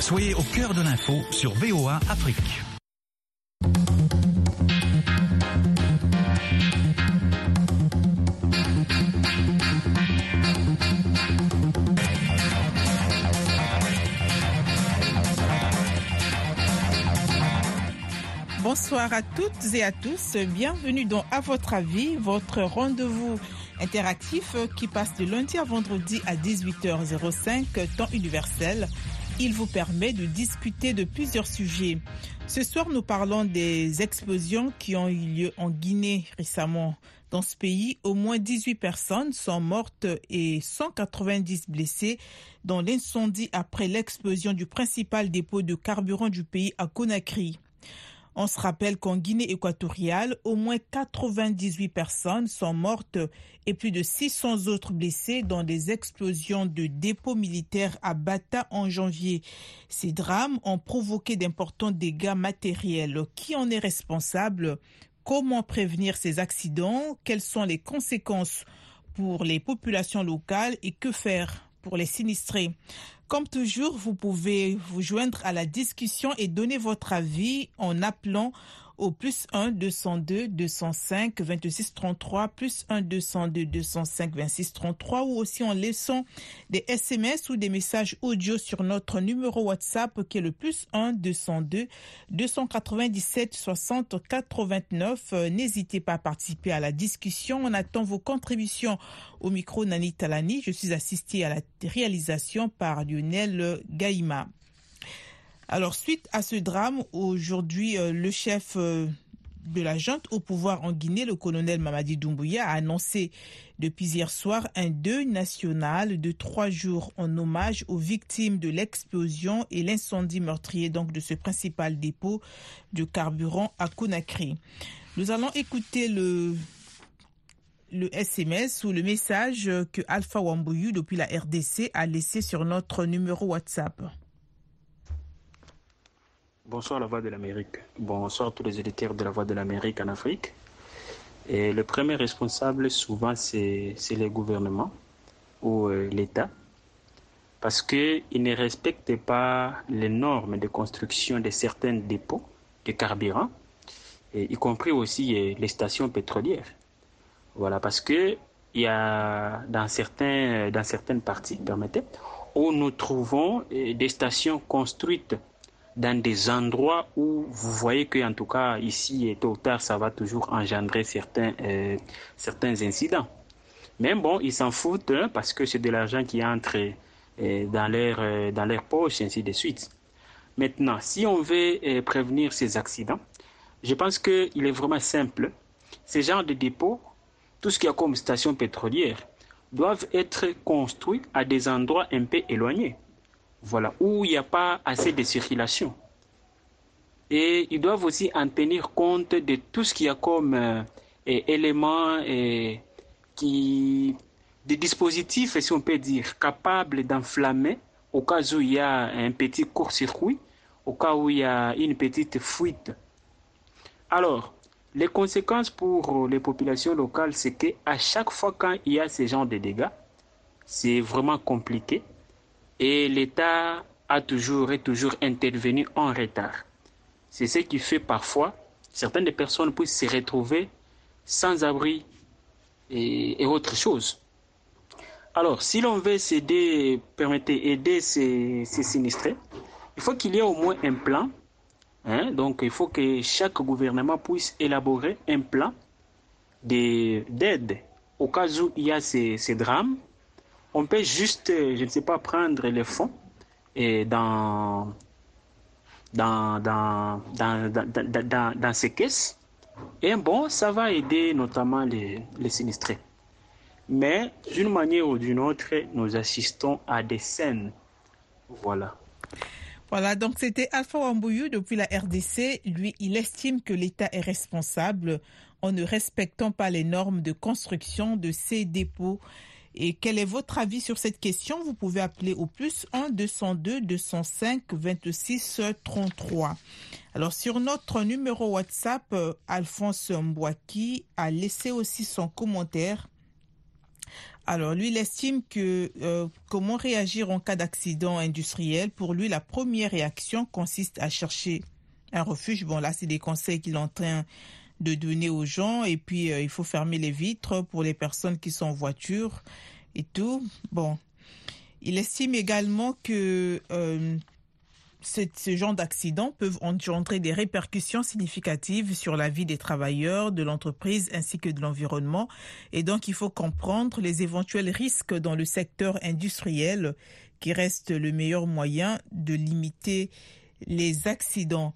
Soyez au cœur de l'info sur VOA Afrique. Bonsoir à toutes et à tous. Bienvenue dans À votre avis, votre rendez-vous interactif qui passe de lundi à vendredi à 18h05, temps universel. Il vous permet de discuter de plusieurs sujets. Ce soir, nous parlons des explosions qui ont eu lieu en Guinée récemment. Dans ce pays, au moins 18 personnes sont mortes et 190 blessées dans l'incendie après l'explosion du principal dépôt de carburant du pays à Conakry. On se rappelle qu'en Guinée équatoriale, au moins 98 personnes sont mortes et plus de 600 autres blessées dans des explosions de dépôts militaires à Bata en janvier. Ces drames ont provoqué d'importants dégâts matériels. Qui en est responsable? Comment prévenir ces accidents? Quelles sont les conséquences pour les populations locales? Et que faire pour les sinistrés? Comme toujours, vous pouvez vous joindre à la discussion et donner votre avis en appelant au plus 1 202 205 26 33 plus 1 202 205 26 33 ou aussi en laissant des SMS ou des messages audio sur notre numéro WhatsApp qui est le plus 1 202 297 60 89. N'hésitez pas à participer à la discussion. On attend vos contributions au micro Nani Talani. Je suis assistée à la réalisation par Lionel Gaïma. Alors, suite à ce drame, aujourd'hui, euh, le chef euh, de la junte au pouvoir en Guinée, le colonel Mamadi Doumbouya, a annoncé depuis hier soir un deuil national de trois jours en hommage aux victimes de l'explosion et l'incendie meurtrier donc de ce principal dépôt de carburant à Conakry. Nous allons écouter le SMS ou le message que Alpha Wambouyou depuis la RDC a laissé sur notre numéro WhatsApp. Bonsoir la Voix de l'Amérique. Bonsoir tous les éditeurs de la Voix de l'Amérique en Afrique. Et le premier responsable, souvent, c'est les gouvernements ou euh, l'État, parce qu'ils ne respectent pas les normes de construction de certains dépôts de carburant, y compris aussi euh, les stations pétrolières. Voilà, parce que il y a dans, certains, dans certaines parties, permettez, où nous trouvons euh, des stations construites dans des endroits où vous voyez que en tout cas ici et tôt ou tard ça va toujours engendrer certains euh, certains incidents. Mais bon, ils s'en foutent hein, parce que c'est de l'argent qui entre euh, dans leur euh, dans leur poche ainsi de suite. Maintenant, si on veut euh, prévenir ces accidents, je pense qu'il est vraiment simple. Ces genres de dépôts, tout ce qu'il y a comme station pétrolière, doivent être construits à des endroits un peu éloignés voilà, où il n'y a pas assez de circulation. Et ils doivent aussi en tenir compte de tout ce qu'il y a comme euh, éléments qui, des dispositifs, si on peut dire, capables d'enflammer au cas où il y a un petit court-circuit, au cas où il y a une petite fuite. Alors, les conséquences pour les populations locales, c'est qu'à chaque fois quand il y a ce genre de dégâts, c'est vraiment compliqué et l'État a toujours et toujours intervenu en retard. C'est ce qui fait parfois certaines personnes puissent se retrouver sans abri et, autre chose. Alors, si l'on veut s'aider, permettez, aider ces, ces sinistrés, il faut qu'il y ait au moins un plan. Hein? Donc, il faut que chaque gouvernement puisse élaborer un plan d'aide au cas où il y a ces, ces drames on peut juste, je ne sais pas, prendre les fonds et dans ces caisses. Et bon, ça va aider notamment les, les sinistrés. Mais d'une manière ou d'une autre, nous assistons à des scènes. Voilà. Voilà, donc c'était Alpha Wambouyou depuis la RDC. Lui, il estime que l'État est responsable en ne respectant pas les normes de construction de ces dépôts. Et quel est votre avis sur cette question? Vous pouvez appeler au plus 1 202 205 26 33. Alors sur notre numéro WhatsApp, Alphonse Mbouaki a laissé aussi son commentaire. Alors, lui, il estime que euh, comment réagir en cas d'accident industriel, pour lui, la première réaction consiste à chercher un refuge. Bon, là, c'est des conseils qu'il est en train de donner aux gens. Et puis, euh, il faut fermer les vitres pour les personnes qui sont en voiture et tout. Bon, il estime également que euh, ce, genre d'accidents peuvent engendrer des répercussions significatives sur la vie des travailleurs, de l'entreprise ainsi que de l'environnement. Et donc, il faut comprendre les éventuels risques dans le secteur industriel qui reste le meilleur moyen de limiter les accidents.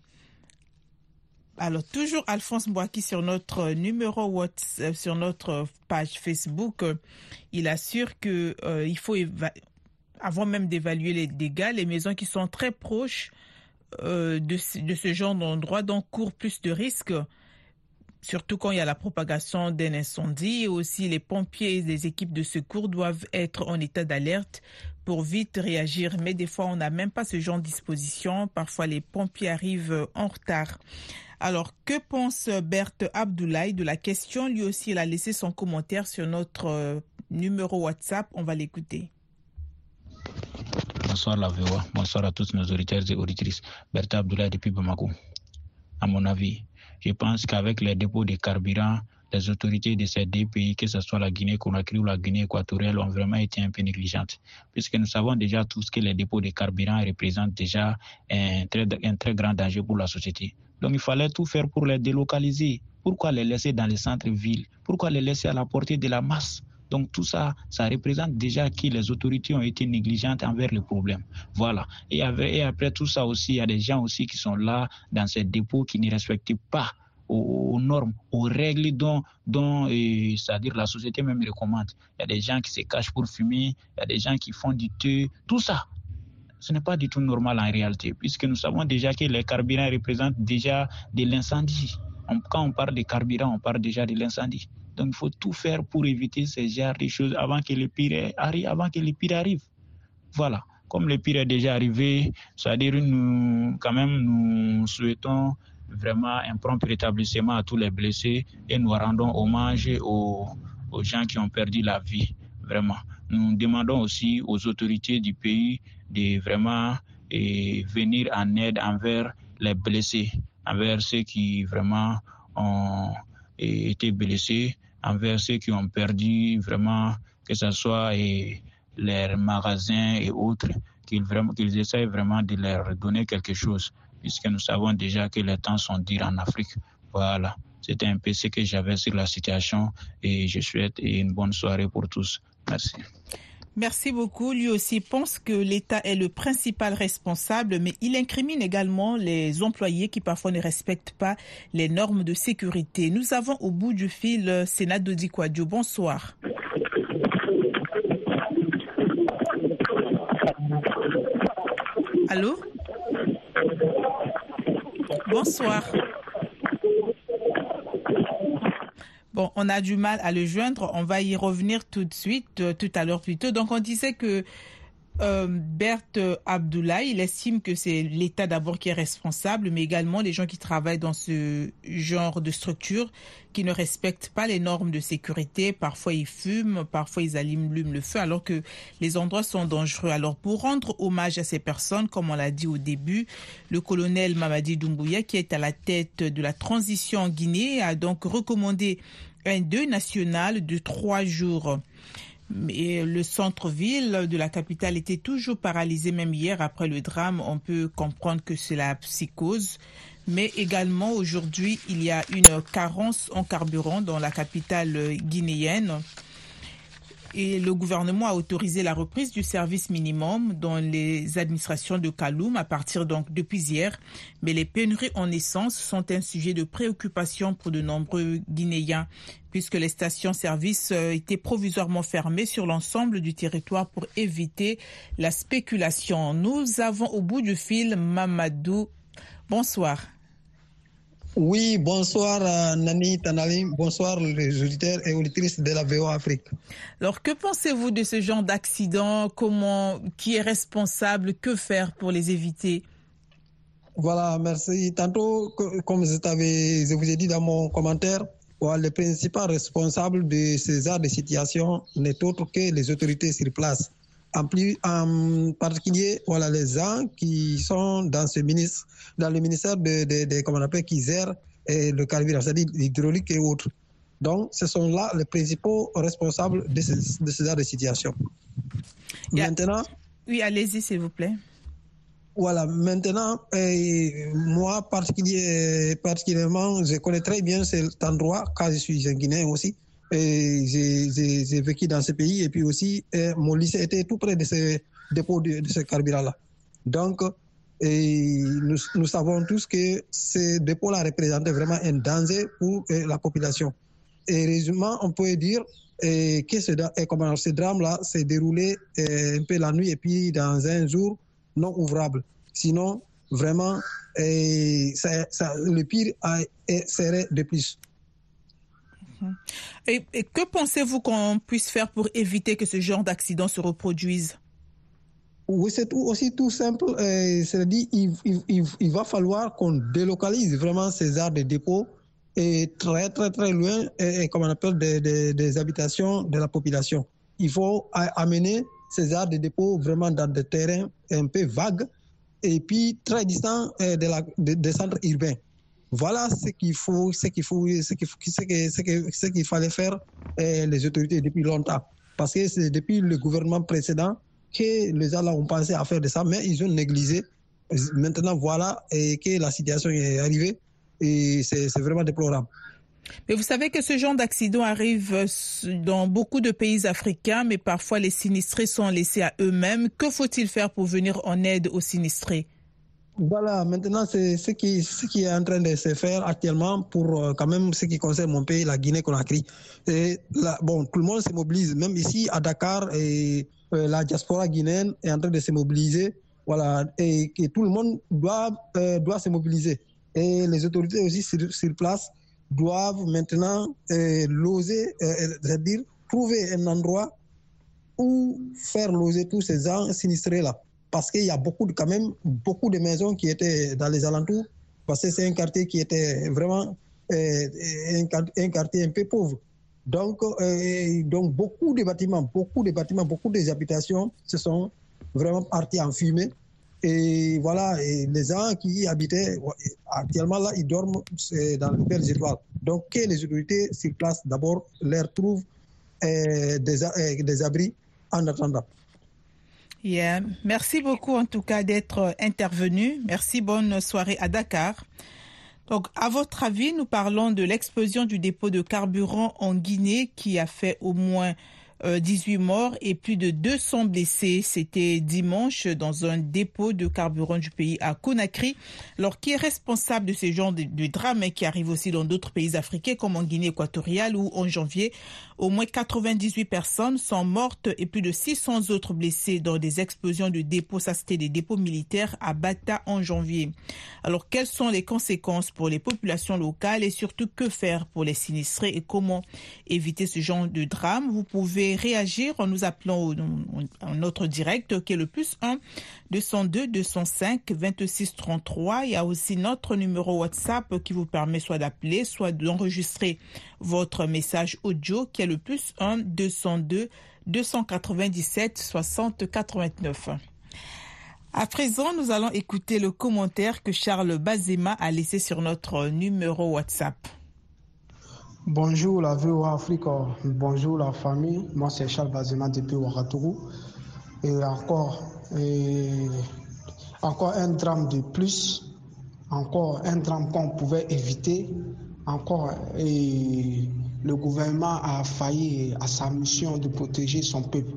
Alors, toujours Alphonse Boaki sur notre numéro WhatsApp, sur notre page Facebook, il assure que euh, faut avant même d'évaluer les dégâts, les maisons qui sont très proches euh, de, de, ce genre d'endroit donc courent plus de risques, surtout quand il y a la propagation d'un incendie. Aussi, les pompiers et les équipes de secours doivent être en état d'alerte pour vite réagir. Mais des fois, on n'a même pas ce genre de disposition. Parfois, les pompiers arrivent en retard. Alors, que pense Berthe Abdoulaye de la question? Lui aussi, il a laissé son commentaire sur notre euh, numéro WhatsApp. On va l'écouter. Bonsoir la bonsoir à tous nos auditeurs et auditrices. Bertha Abdoulaye depuis Bamako. À mon avis, je pense qu'avec les dépôts de carburant, les autorités de ces deux pays, que ce soit la Guinée-Conakry ou la Guinée équatoriale, ont vraiment été un peu négligentes. Puisque nous savons déjà tous que les dépôts de carburant représentent déjà un très, un très grand danger pour la société. Donc il fallait tout faire pour les délocaliser. Pourquoi les laisser dans les centres-villes? Pourquoi les laisser à la portée de la masse? Donc tout ça, ça représente déjà que les autorités ont été négligentes envers le problème. Voilà. Et, après tout ça aussi, il y a des gens aussi qui sont là dans ces dépôts qui ne respectent pas aux, normes, aux règles dont, dont euh, c'est-à-dire la société même recommande. Il y a des gens qui se cachent pour fumer, il y a des gens qui font du thé, tout ça. Ce n'est pas du tout normal en réalité, puisque nous savons déjà que les carburants représentent déjà de l'incendie. Quand on parle de carburant, on parle déjà de l'incendie. Donc il faut tout faire pour éviter ces genres de choses avant que le pire arrive. Avant. Voilà. Comme le pire est déjà arrivé, c'est-à-dire nous, quand même, nous souhaitons vraiment un prompt rétablissement à tous les blessés et nous rendons hommage aux, gens qui ont perdu la vie. Vraiment. Nous demandons aussi aux autorités du pays de vraiment venir en aide envers les blessés, envers ceux qui vraiment ont été blessés envers ceux qui ont perdu vraiment, que ce soit leurs magasins et autres, qu'ils qu'ils essayent vraiment de leur donner quelque chose, puisque nous savons déjà que les temps sont durs en Afrique. Voilà. C'était un peu ce que j'avais sur la situation et je souhaite une bonne soirée pour tous. Merci. Merci beaucoup. Lui aussi pense que l'État est le principal responsable, mais il incrimine également les employés qui parfois ne respectent pas les normes de sécurité. Nous avons au bout du fil Sénat Dodikwadio. Bonsoir. Allô? Bonsoir. On a du mal à le joindre. On va y revenir tout de suite, euh, tout à l'heure plutôt. Donc, on disait que euh, Berthe Abdoulaye, il estime que c'est l'État d'abord qui est responsable, mais également les gens qui travaillent dans ce genre de structure qui ne respectent pas les normes de sécurité. Parfois ils fument, parfois ils allument le feu, alors que les endroits sont dangereux. Alors pour rendre hommage à ces personnes, comme on l'a dit au début, le colonel Mamadi Doumbouya, qui est à la tête de la transition en Guinée, a donc recommandé un deuil national de trois jours. Le centre-ville de la capitale était toujours paralysé, même hier après le drame. On peut comprendre que c'est la psychose. Mais également aujourd'hui, il y a une carence en carburant dans la capitale guinéenne et le gouvernement a autorisé la reprise du service minimum dans les administrations de Kaloum à partir donc depuis hier. Mais les pénuries en essence sont un sujet de préoccupation pour de nombreux Guinéens puisque les stations-service euh, étaient provisoirement fermées sur l'ensemble du territoire pour éviter la spéculation. Nous avons au bout du fil Mamadou. Bonsoir. Oui, bonsoir euh, Nani Tanali, bonsoir les auditeurs et auditrices de la VO Afrique. Alors, que pensez-vous de ce genre d'accident? Comment, qui est responsable? Que faire pour les éviter? Voilà, merci. Tantôt, comme je, je vous ai dit dans mon commentaire, le principal responsable de ces arts de situation n'est autre que les autorités sur place. En, plus, en particulier, voilà, les gens qui sont dans ce ministre, dans le ministère de, de, de comment on appelle, qui gèrent le carburant, c'est-à-dire l'hydraulique et autres. Donc, ce sont là les principaux responsables de ces, de ces arts de situation. Maintenant. Oui, allez-y, s'il vous plaît. Voilà, maintenant, moi particulier, particulièrement, je connais très bien cet endroit, car je suis un Guinéen aussi. J'ai vécu dans ce pays et puis aussi, euh, mon lycée était tout près de ce dépôt de, de ce carburant-là. Donc, nous, savons tous que ce dépôt-là représentait vraiment un danger pour euh, la population. Et résumant, on peut dire euh, que ce, euh, drame-là s'est déroulé un peu la nuit et puis dans un jour non ouvrable. Sinon, vraiment, le pire a, serait de plus. Et, et que pensez-vous qu'on puisse faire pour éviter que ce genre d'accident se reproduise? Oui, c'est aussi tout simple. Euh, C'est-à-dire il, va falloir qu'on délocalise vraiment ces aires de dépôt et très, très, très loin, comme on appelle, des, des, des, habitations de la population. Il faut amener ces aires de dépôt vraiment dans des terrains un peu vagues et puis très distants de la, de, des centres urbains. Voilà ce qu'il faut, ce qu'il faut, ce qu'il fallait faire euh, les autorités depuis longtemps. Parce que c'est depuis le gouvernement précédent que les gens ont pensé à faire de ça, mais ils ont négligé. Maintenant, voilà et que la situation est arrivée et c'est vraiment déplorable. Mais vous savez que ce genre d'accident arrive dans beaucoup de pays africains, mais parfois les sinistrés sont laissés à eux-mêmes. Que faut-il faire pour venir en aide aux sinistrés? Voilà, maintenant, c'est ce qui, est en train de se faire actuellement pour euh, quand même ce qui concerne mon pays, la Guinée-Conakry. Bon, tout le monde se mobilise, même ici à Dakar, et euh, la diaspora guinéenne est en train de se mobiliser. Voilà, et que tout le monde doit, euh, doit se mobiliser. Et les autorités aussi sur, place doivent maintenant euh, loger, c'est-à-dire trouver un endroit où faire loger tous ces gens sinistrés-là parce qu'il y a beaucoup de, quand même beaucoup de maisons qui étaient dans les alentours, parce que c'est un quartier qui était vraiment euh, un, quartier un peu pauvre. Donc, euh, donc beaucoup de bâtiments, beaucoup de bâtiments, beaucoup des habitations se sont vraiment partis en fumée. Et voilà, et les gens qui y habitaient, actuellement là, ils dorment dans le Père étoiles. Donc, que les autorités sur place, d'abord, leur trouvent euh, des abris en attendant. Yeah. Merci beaucoup en tout cas d'être intervenu. Merci, bonne soirée à Dakar. Donc, à votre avis, nous parlons de l'explosion du dépôt de carburant en Guinée qui a fait au moins euh, 18 morts et plus de 200 blessés. C'était dimanche dans un dépôt de carburant du pays à Conakry. Alors, qui est responsable de ce genre de, de drame qui arrive aussi dans d'autres pays africains comme en Guinée équatoriale où en janvier, au moins 98 personnes sont mortes et plus de 600 autres blessés dans des explosions de dépôts. Ça, c'était des dépôts militaires à Bata en janvier. Alors, quelles sont les conséquences pour les populations locales et surtout que faire pour les sinistrés et comment éviter ce genre de drame? Vous pouvez réagir en nous appelant en notre direct qui est le plus 1 202 205 26 33. Il y a aussi notre numéro WhatsApp qui vous permet soit d'appeler, soit d'enregistrer votre message audio qui est le plus 1 202 297 60 89. À présent, nous allons écouter le commentaire que Charles Bazema a laissé sur notre numéro WhatsApp. Bonjour la VOA Afrique, bonjour la famille. Moi c'est Charles Bazema depuis Ouagadougou. Et encore, un drame de plus, encore un drame qu'on pouvait éviter. Encore, et le gouvernement a failli à sa mission de protéger son peuple.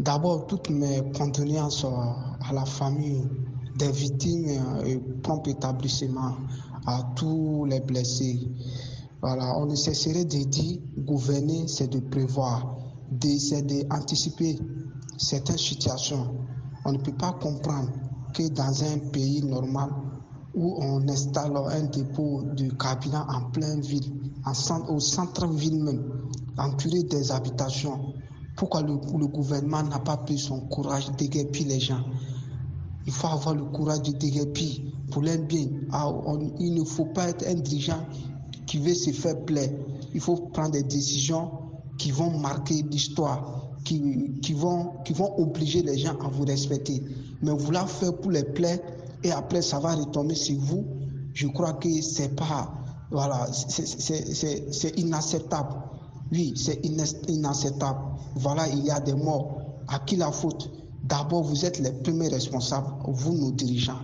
D'abord, toutes mes condoléances à la famille des victimes et prompt établissement à tous les blessés. Voilà, on ne cesserait de dire gouverner, c'est de prévoir, c'est d'anticiper certaines situations. On ne peut pas comprendre que dans un pays normal où on installe un dépôt de carburant en pleine ville, au centre-ville même, entouré des habitations, pourquoi le, gouvernement n'a pas pris son courage d'éguerpir les gens? Il faut avoir le courage de déguerpir pour leur bien. Ah, il ne faut pas être un dirigeant qui veut se faire plaire. il faut prendre des décisions qui vont marquer l'histoire, qui, qui, vont, qui vont obliger les gens à vous respecter. Mais vouloir faire pour les plaies et après ça va retomber sur vous, je crois que c'est pas, voilà, c'est inacceptable. Oui, c'est inacceptable. Voilà, il y a des morts. À qui la faute? D'abord, vous êtes les premiers responsables, vous, nos dirigeants.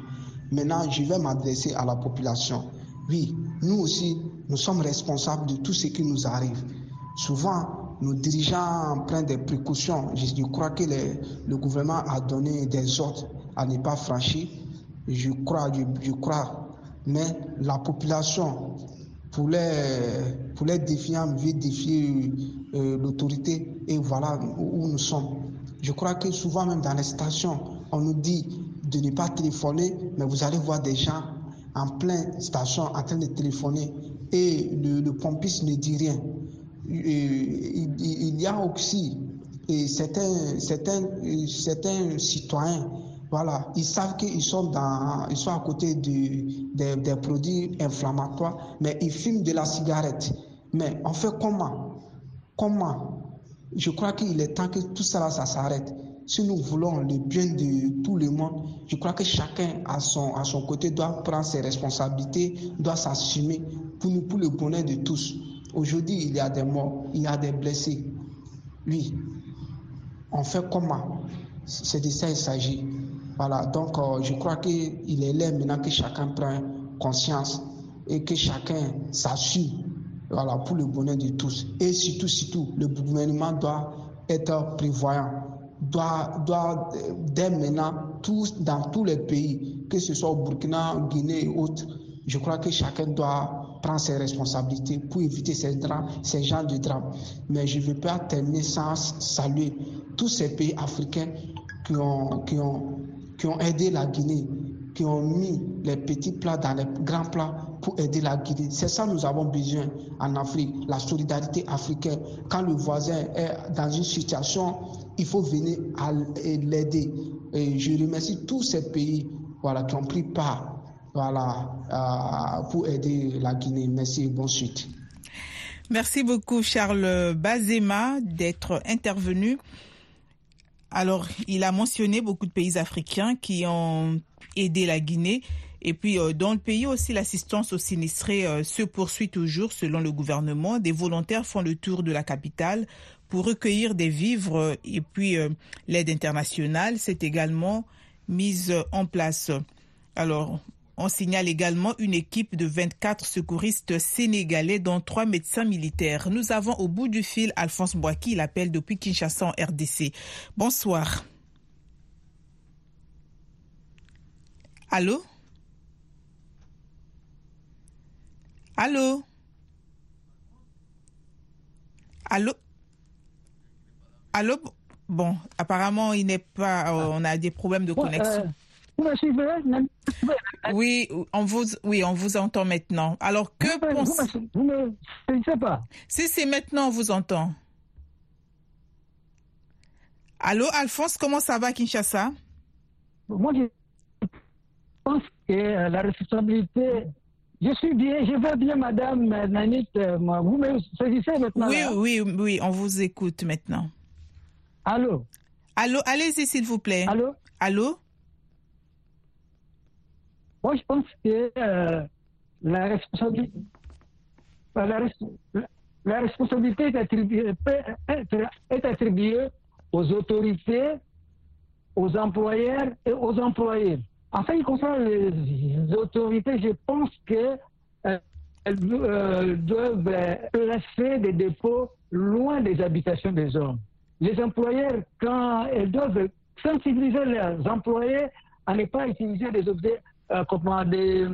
Maintenant, je vais m'adresser à la population. Oui, nous aussi, nous sommes responsables de tout ce qui nous arrive. Souvent, nos dirigeants prennent des précautions. Je, crois que le gouvernement a donné des ordres à ne pas franchir. Je crois, je, crois. Mais la population, pour les, pour les défiants, veut défier euh, l'autorité. Et voilà où nous sommes. Je crois que souvent, même dans les stations, on nous dit de ne pas téléphoner, mais vous allez voir des gens en plein station en train de téléphoner et le, pompiste ne dit rien. il, y a aussi certains, certains, certains citoyens, voilà, ils savent qu'ils sont, sont à côté de, des produits inflammatoires, mais ils fument de la cigarette. Mais on fait comment? Comment? Je crois qu'il est temps que tout ça, ça s'arrête. Si nous voulons le bien de tout le monde, je crois que chacun à son, à son côté doit prendre ses responsabilités, doit s'assumer pour, le bonheur de tous. Aujourd'hui, il y a des morts, il y a des blessés. Oui. On fait comment? C'est de ça qu'il s'agit. Voilà, donc euh, je crois qu'il est là maintenant que chacun prend conscience et que chacun s'assume voilà, pour le bonheur de tous. Et surtout, surtout, le gouvernement doit être prévoyant, doit, doit dès maintenant, tous, dans tous les pays, que ce soit au Burkina, Guinée et autres, je crois que chacun doit prendre ses responsabilités pour éviter ces, drames, ces genres de drames. Mais je ne veux pas terminer sans saluer tous ces pays africains qui ont, qui ont, qui ont aidé la Guinée, qui ont mis les petits plats dans les grands plats pour aider la Guinée. C'est ça que nous avons besoin en Afrique, la solidarité africaine. Quand le voisin est dans une situation, il faut venir l'aider. Et je remercie tous ces pays voilà, qui ont pris part voilà, pour aider la Guinée. Merci et bonne suite. Merci beaucoup Charles Bazema d'être intervenu. Alors, il a mentionné beaucoup de pays africains qui ont aidé la Guinée. Et puis, euh, dans le pays aussi, l'assistance aux sinistrés euh, se poursuit toujours selon le gouvernement. Des volontaires font le tour de la capitale pour recueillir des vivres et puis euh, l'aide internationale s'est également mise en place. Alors, on signale également une équipe de 24 secouristes sénégalais, dont trois médecins militaires. Nous avons au bout du fil Alphonse Boaki, il appelle depuis Kinshasa en RDC. Bonsoir. Allô? Allô? Allô? Allô? Bon, apparemment, il n'est pas. Euh, on a des problèmes de connexion. Euh, oui, on vous, oui, on vous entend maintenant. Alors, que pensez vous ne sais pas. Si, c'est maintenant, on vous entend. Allô, Alphonse, comment ça va, Kinshasa? Moi, pense que la responsabilité je suis bien, je vais bien, Madame Nanit. Euh, vous me saisissez maintenant Oui, oui, oui, on vous écoute maintenant. Allô? Allô, allez-y, s'il vous plaît. Allô? Allô? Moi, je pense que euh, la responsabilité. La, la, responsabilité est attribuée, est attribuée aux autorités, aux employeurs et aux employés. En ce qui concerne les autorités, je pense qu'elles euh, euh, doivent placer des dépôts loin des habitations des hommes. Les employeurs, quand elles doivent sensibiliser leurs employés à ne pas utiliser des objets euh, comme des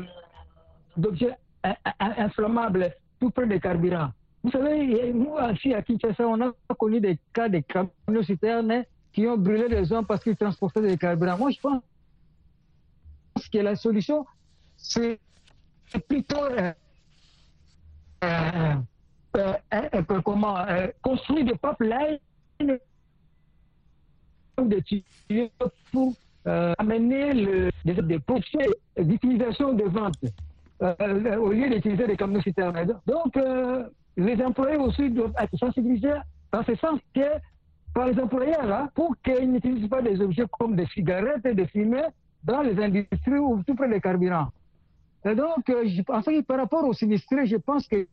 inflammables tout près des carburants. Vous savez, nous, ici à Kinshasa, on a connu des cas de camions citernes qui ont brûlé les hommes parce qu'ils transportaient des carburants. Moi, je pense que la solution, c'est plutôt euh, euh, euh, comment, construire des pipelines de tuyaux pour amener le, des, des d'utilisation de vente au lieu d'utiliser des camions citernes. Donc, les employés aussi doivent être sensibilisés dans ce sens que par les employeurs là, pour qu'ils n'utilisent pas des objets comme des cigarettes et des fumées dans les industries ou tout près des carburants. Et donc, euh, je par rapport aux sinistrés, je pense que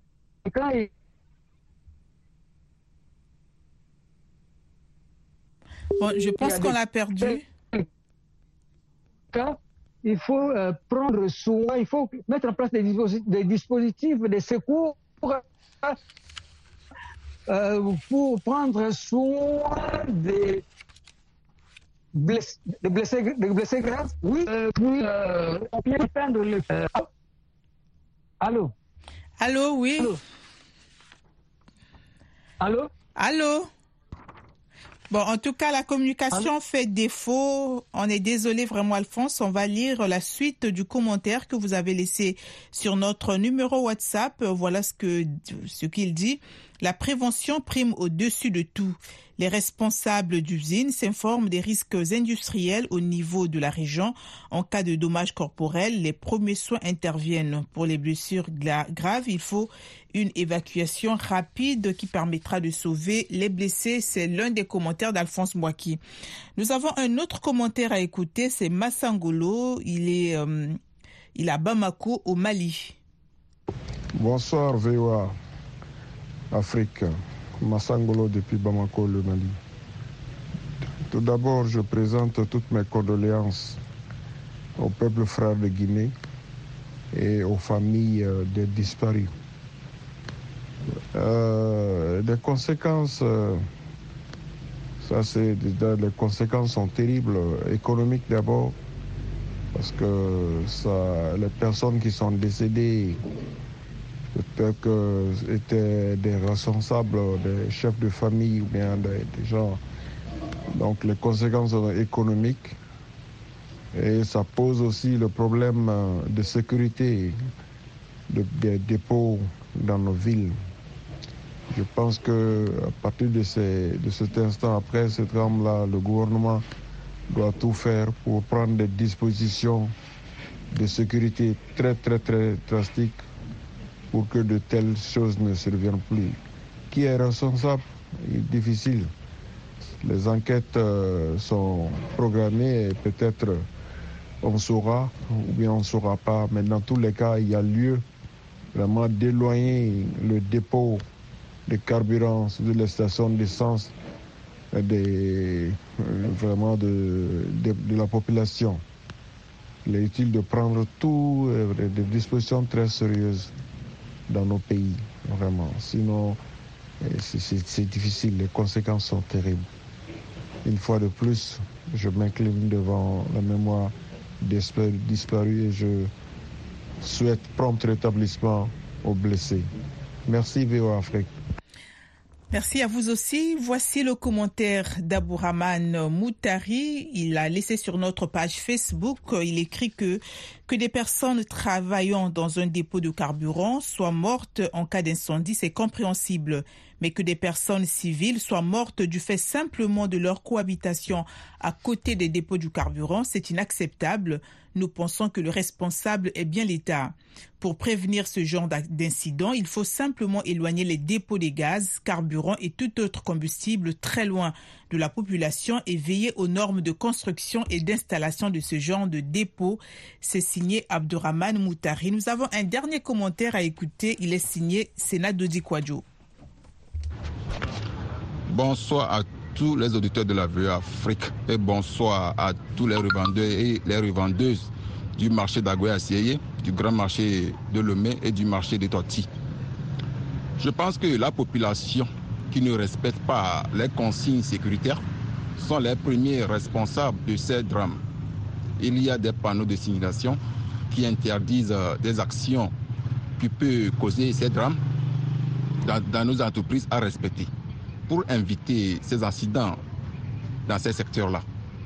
quand ils Bon, je pense qu'on l'a perdu. Il faut euh, prendre soin, il faut mettre en place des, dispositifs, des, dispositifs, des secours euh, pour prendre soin des blessés, des blessés, des blessés graves. Oui, euh, puis euh, on peut prendre le. Euh, allô? Allô, oui. Allô? Allô? Allô? Bon, en tout cas, la communication Allô? fait défaut. On est désolé vraiment, Alphonse. On va lire la suite du commentaire que vous avez laissé sur notre numéro WhatsApp. Voilà ce que ce qu'il dit. La prévention prime au-dessus de tout. Les responsables d'usines s'informent des risques industriels au niveau de la région. En cas de dommages corporels, les premiers soins interviennent. Pour les blessures graves, il faut une évacuation rapide qui permettra de sauver les blessés. C'est l'un des commentaires d'Alphonse Mwaki. Nous avons un autre commentaire à écouter, c'est Massangolo. Il est, euh, il à Bamako, au Mali. Bonsoir VOA Afrique. Massangolo depuis Bamako, le Mali. Tout d'abord, je présente toutes mes condoléances au peuple frère de Guinée et aux familles des disparus. Euh, les conséquences, ça c'est, les conséquences sont terribles, économiques d'abord, parce que ça, les personnes qui sont décédées que étaient des responsables, des chefs de famille ou bien des, des, gens. Donc les conséquences économiques. Et ça pose aussi le problème de sécurité des de dépôts dans nos villes. Je pense que à partir de, de cet instant, après ce drame-là, le gouvernement doit tout faire pour prendre des dispositions de sécurité très très très drastiques pour que de telles choses ne surviennent plus. Qui est responsable difficile. Les enquêtes euh, sont programmées et peut-être on saura ou bien on ne saura pas. Mais dans tous les cas, il y a lieu vraiment d'éloigner le dépôt de carburant de les stations d'essence des, vraiment de, de, la population. Il est utile de prendre tout, des dispositions très sérieuses dans nos pays, vraiment. Sinon, c'est difficile, les conséquences sont terribles. Une fois de plus, je m'incline devant la mémoire disparue et je souhaite prompt rétablissement aux blessés. Merci VOA Afrique. Merci à vous aussi. Voici le commentaire d'Abouraman Moutari. Il a laissé sur notre page Facebook, il écrit que que des personnes travaillant dans un dépôt de carburant soient mortes en cas d'incendie, c'est compréhensible. Mais que des personnes civiles soient mortes du fait simplement de leur cohabitation à côté des dépôts du carburant, c'est inacceptable. Nous pensons que le responsable est bien l'État. Pour prévenir ce genre d'incident, il faut simplement éloigner les dépôts des gaz, carburants et tout autre combustible très loin de la population et veiller aux normes de construction et d'installation de ce genre de dépôts. C'est signé Abdurrahman Moutari. Nous avons un dernier commentaire à écouter. Il est signé Sénat Dodi Kwadjo. Bonsoir à tous les auditeurs de la VE Afrique et bonsoir à tous les revendeurs et les revendeuses du marché d'Agoya Sieye, du grand marché de Lomé et du marché de Toti. Je pense que la population qui ne respecte pas les consignes sécuritaires sont les premiers responsables de ces drames. Il y a des panneaux de signalisation qui interdisent des actions qui peuvent causer ces drames dans nos entreprises à respecter pour inviter ces incidents dans ces secteurs-là,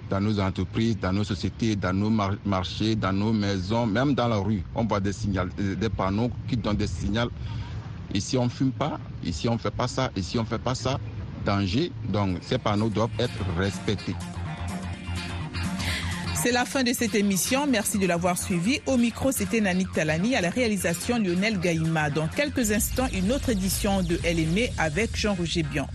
dans nos entreprises, dans nos sociétés, dans nos mar marchés, dans nos maisons, même dans la rue. On voit des, signal, des panneaux qui donnent des signaux. Ici, on ne fume pas, ici, on ne fait pas ça, ici, on ne fait pas ça. Danger. Donc, ces panneaux doivent être respectés. C'est la fin de cette émission. Merci de l'avoir suivi. Au micro, c'était Nani Talani, à la réalisation Lionel Gaïma. Dans quelques instants, une autre édition de LME avec Jean-Roger Bian.